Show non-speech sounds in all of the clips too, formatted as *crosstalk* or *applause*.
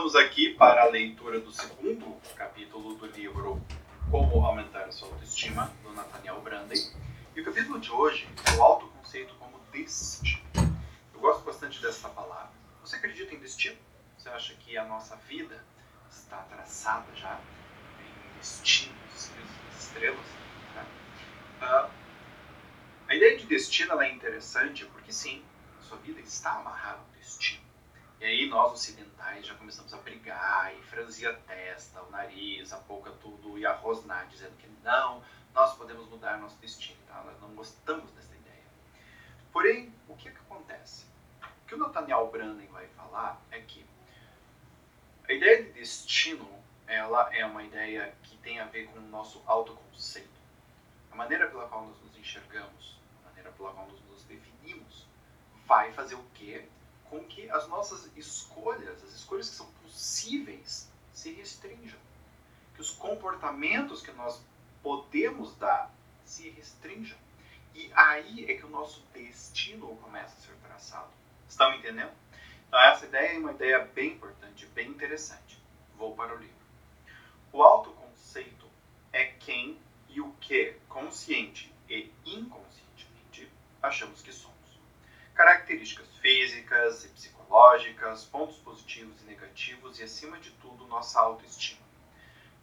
Estamos aqui para a leitura do segundo capítulo do livro Como Aumentar a Sua Autoestima, do Nathaniel Branden. E o capítulo de hoje é o autoconceito como destino. Eu gosto bastante dessa palavra. Você acredita em destino? Você acha que a nossa vida está traçada já em destinos, estrelas? Né? Uh, a ideia de destino é interessante porque, sim, sua vida está amarrada ao destino. E aí nós ocidentais já começamos a brigar e franzir a testa, o nariz, a boca tudo e a rosnar, dizendo que não, nós podemos mudar nosso destino. Tá? Nós não gostamos dessa ideia. Porém, o que, é que acontece? O que o Nathaniel Branden vai falar é que a ideia de destino ela é uma ideia que tem a ver com o nosso autoconceito. A maneira pela qual nós nos enxergamos, a maneira pela qual nós nos definimos, vai fazer o quê? Com que as nossas escolhas, as escolhas que são possíveis, se restringam. Que os comportamentos que nós podemos dar se restringam. E aí é que o nosso destino começa a ser traçado. Estão entendendo? Então, essa ideia é uma ideia bem importante, bem interessante. Vou para o livro. O autoconceito é quem e o que, consciente e inconscientemente, achamos que somos características físicas e psicológicas, pontos positivos e negativos e, acima de tudo, nossa autoestima.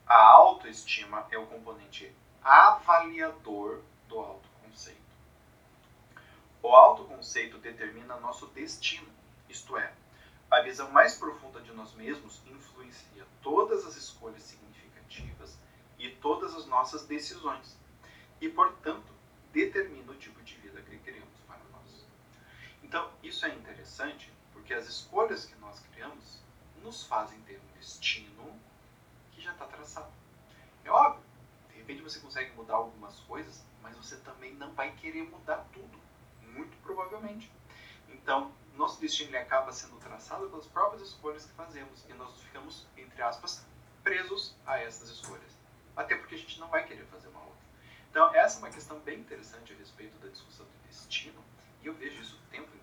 A autoestima é o componente avaliador do autoconceito. O autoconceito determina nosso destino, isto é, a visão mais profunda de nós mesmos influencia todas as escolhas significativas e todas as nossas decisões, e, portanto, determina o tipo de vida que queremos. Então, isso é interessante porque as escolhas que nós criamos nos fazem ter um destino que já está traçado. É óbvio, de repente você consegue mudar algumas coisas, mas você também não vai querer mudar tudo, muito provavelmente. Então, nosso destino acaba sendo traçado pelas próprias escolhas que fazemos e nós ficamos, entre aspas, presos a essas escolhas. Até porque a gente não vai querer fazer uma outra. Então, essa é uma questão bem interessante a respeito da discussão do destino, e eu vejo isso o tempo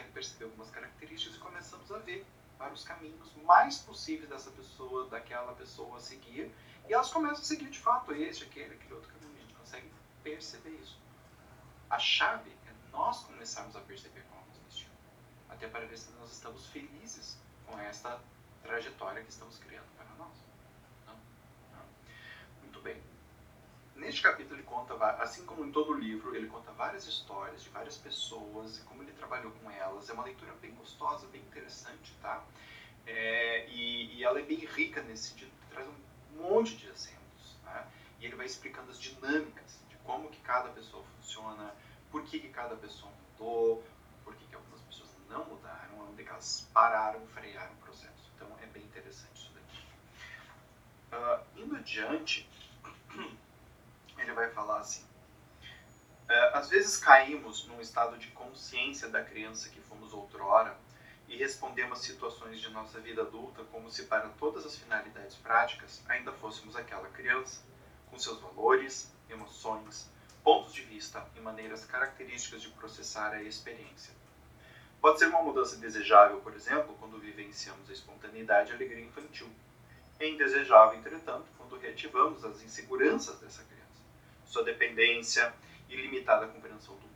consegue perceber algumas características e começamos a ver para os caminhos mais possíveis dessa pessoa, daquela pessoa a seguir, e elas começam a seguir de fato este, aquele, aquele outro caminho. A gente consegue perceber isso. A chave é nós começarmos a perceber qual é o nosso destino, até para ver se nós estamos felizes com esta trajetória que estamos criando para nós. Não? Não. Muito bem. Neste capítulo ele conta, assim como em todo o livro, ele conta várias histórias de várias pessoas e como ele trabalhou com elas. É uma leitura bem gostosa, bem interessante, tá? É, e, e, ela é bem rica nesse sentido, traz um monte de exemplos, né? E ele vai explicando as dinâmicas de como que cada pessoa funciona, por que, que cada pessoa mudou, por que, que algumas pessoas não mudaram, onde elas pararam, frearam o processo. Então é bem interessante isso daqui. Uh, indo adiante, *clears throat* ele vai falar assim: às vezes caímos num estado de consciência da criança que fomos outrora e respondemos situações de nossa vida adulta como se para todas as finalidades práticas ainda fôssemos aquela criança, com seus valores, emoções, pontos de vista e maneiras características de processar a experiência. Pode ser uma mudança desejável, por exemplo, quando vivenciamos a espontaneidade e a alegria infantil. É indesejável, entretanto, quando reativamos as inseguranças dessa criança sua dependência e limitada compreensão do mundo.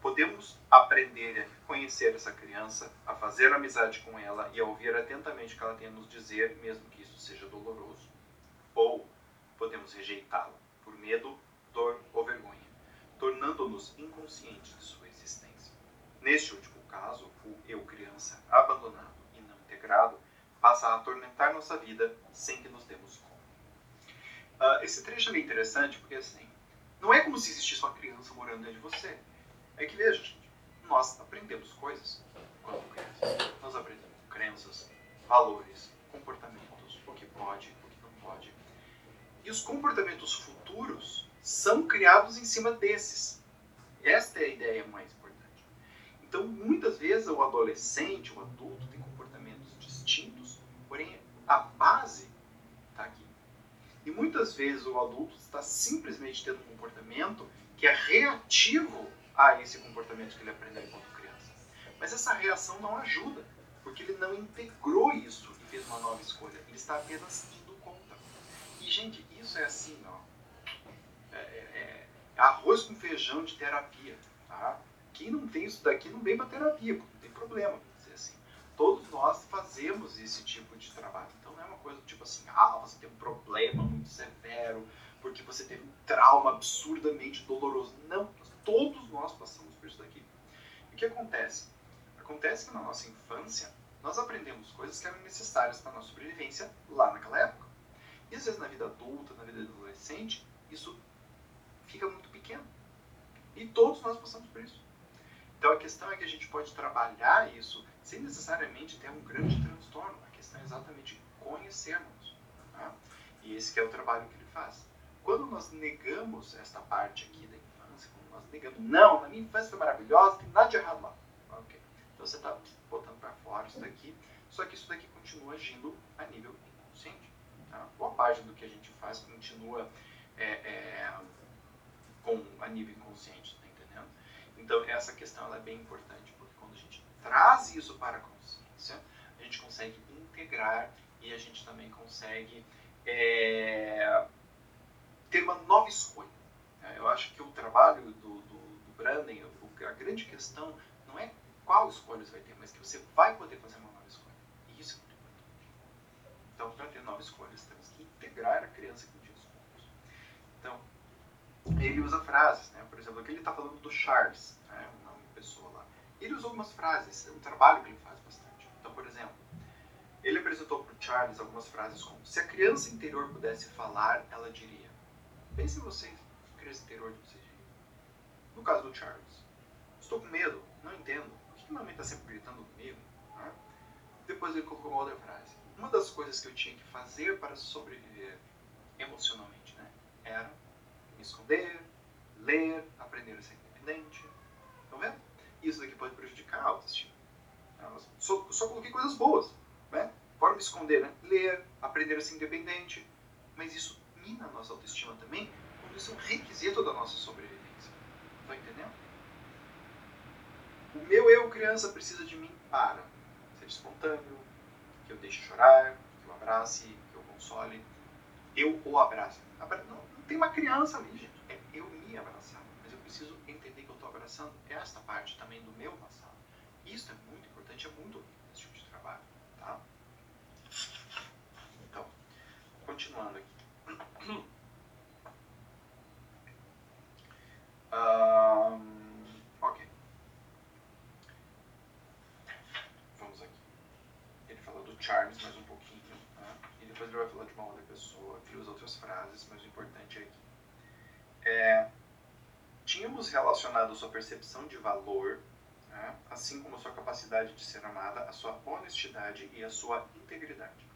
Podemos aprender a conhecer essa criança, a fazer amizade com ela e a ouvir atentamente o que ela tem a nos dizer, mesmo que isso seja doloroso. Ou podemos rejeitá-la por medo, dor ou vergonha, tornando-nos inconscientes de sua existência. Neste último caso, o eu criança abandonado e não integrado passa a atormentar nossa vida sem que nos demos conta. Uh, esse trecho é interessante porque, assim, não é como se existisse uma criança morando dentro de você. É que, veja, gente, nós aprendemos coisas quando crianças. Nós aprendemos crenças, valores, comportamentos, o que pode, o que não pode. E os comportamentos futuros são criados em cima desses. Esta é a ideia mais importante. Então, muitas vezes, o adolescente, o adulto, tem comportamentos distintos, porém, a base e muitas vezes o adulto está simplesmente tendo um comportamento que é reativo a esse comportamento que ele aprendeu enquanto criança. Mas essa reação não ajuda. Porque ele não integrou isso e fez uma nova escolha. Ele está apenas indo contra. E, gente, isso é assim, ó. É, é, é arroz com feijão de terapia. Tá? Quem não tem isso daqui não vem para terapia, porque não tem problema. Todos nós fazemos esse tipo de trabalho. Então não é uma coisa tipo assim, ah, você tem um problema muito severo, porque você teve um trauma absurdamente doloroso. Não, todos nós passamos por isso daqui. E o que acontece? Acontece que na nossa infância nós aprendemos coisas que eram necessárias para a nossa sobrevivência lá naquela época. E às vezes na vida adulta, na vida adolescente, isso fica muito pequeno. E todos nós passamos por isso. Então a questão é que a gente pode trabalhar isso sem necessariamente ter um grande transtorno. A questão é exatamente conhecermos. Tá? E esse é o trabalho que ele faz. Quando nós negamos esta parte aqui da infância, quando nós negamos, não, na minha infância foi maravilhosa, tem nada de errado lá. Okay. Então você está botando para fora isso daqui, só que isso daqui continua agindo a nível inconsciente. Tá? Boa parte do que a gente faz continua é, é, com, a nível inconsciente, essa questão é bem importante, porque quando a gente traz isso para a consciência, a gente consegue integrar e a gente também consegue é, ter uma nova escolha. É, eu acho que o trabalho do, do, do Branden, a grande questão não é qual escolha você vai ter, mas que você vai poder fazer uma nova escolha. E isso é muito importante. Então, para ter novas escolhas, temos que integrar a criança com pontos. Então, ele usa frases, né? por exemplo, aqui ele está falando do Charles, né? uma pessoa lá. Ele usou algumas frases, é um trabalho que ele faz bastante. Então, por exemplo, ele apresentou para o Charles algumas frases como: Se a criança interior pudesse falar, ela diria. Pense em vocês, criança interior de vocês. No caso do Charles, estou com medo, não entendo. Por que minha mãe está sempre gritando comigo? Né? Depois ele colocou uma outra frase. Uma das coisas que eu tinha que fazer para sobreviver emocionalmente né, era me esconder, ler, aprender a ser independente. Isso daqui pode prejudicar a autoestima. Só, só coloquei coisas boas. Né? Fora me esconder, né? ler, aprender a ser independente. Mas isso mina a nossa autoestima também, quando isso é um requisito da nossa sobrevivência. Estão entendendo? O meu eu criança precisa de mim para ser espontâneo, que eu deixe chorar, que eu abrace, que eu console. Eu o abraço. Não, não tem uma criança ali, gente. É eu me abraçar. Abraçando esta parte também do meu passado. Isso é muito importante, é muito rico nesse tipo de trabalho. Tá? Então, continuando aqui. Um, ok. Vamos aqui. Ele fala do Charles mais um pouquinho. Né? E depois ele vai falar de uma outra pessoa. Ele usa outras frases, mas o importante é aqui. É, tínhamos relacionado sua percepção de valor, né? assim como a sua capacidade de ser amada, a sua honestidade e a sua integridade.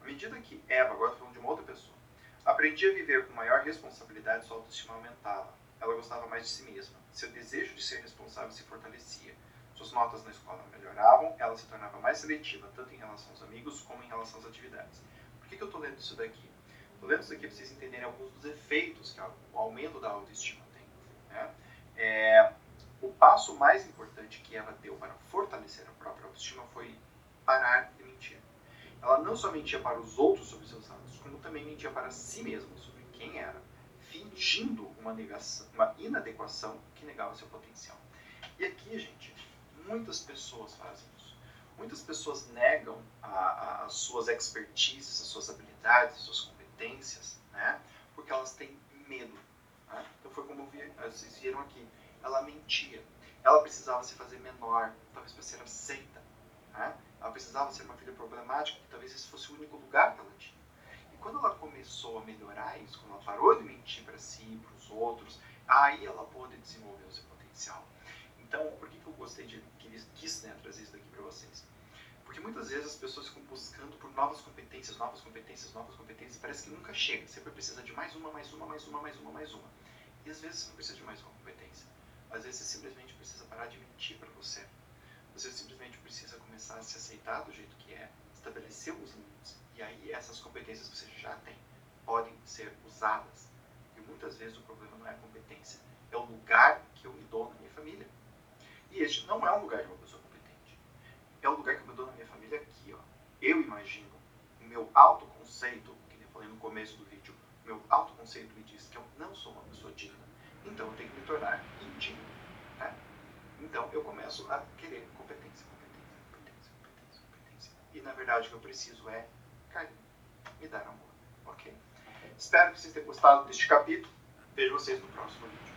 À medida que Eva, agora falando de uma outra pessoa, aprendia a viver com maior responsabilidade, sua autoestima aumentava. Ela gostava mais de si mesma. Seu desejo de ser responsável se fortalecia. Suas notas na escola melhoravam, ela se tornava mais seletiva, tanto em relação aos amigos como em relação às atividades. Por que, que eu estou lendo isso daqui? Estou lendo isso daqui para vocês entenderem alguns dos efeitos que o aumento da autoestima tem. Né? É, o passo mais importante que ela deu para fortalecer a própria autoestima foi parar de mentir. Ela não só mentia para os outros sobre seus atos, como também mentia para si mesma sobre quem era, fingindo uma, negação, uma inadequação que negava seu potencial. E aqui, gente, muitas pessoas fazem isso. Muitas pessoas negam a, a, as suas expertises, as suas habilidades, as suas competências, né? porque elas têm medo. Foi como vocês viram aqui. Ela mentia. Ela precisava se fazer menor, talvez para ser aceita. Né? Ela precisava ser uma filha problemática, talvez esse fosse o único lugar que ela tinha. E quando ela começou a melhorar isso, quando ela parou de mentir para si, para os outros, aí ela pôde desenvolver o seu potencial. Então, por que, que eu gostei de quis, quis né, trazer isso daqui para vocês? Porque muitas vezes as pessoas ficam buscando por novas competências, novas competências, novas competências, parece que nunca chega. Sempre precisa de mais uma, mais uma, mais uma, mais uma, mais uma. E às vezes você não precisa de mais uma competência. Às vezes você simplesmente precisa parar de mentir para você. Você simplesmente precisa começar a se aceitar do jeito que é, estabelecer os limites. E aí essas competências que você já tem podem ser usadas. E muitas vezes o problema não é a competência, é o lugar que eu me dou na minha família. E este não é um lugar de uma pessoa competente. É o lugar que eu me dou na minha família aqui. Ó. Eu imagino o meu autoconceito, que eu falei no começo do vídeo, meu autoconceito me diz que eu não sou uma pessoa digna. Então eu tenho que me tornar indigno. Né? Então eu começo a querer competência, competência, competência, competência, competência. E na verdade o que eu preciso é carinho, me dar amor. Ok? Espero que vocês tenham gostado deste capítulo. Vejo vocês no próximo vídeo.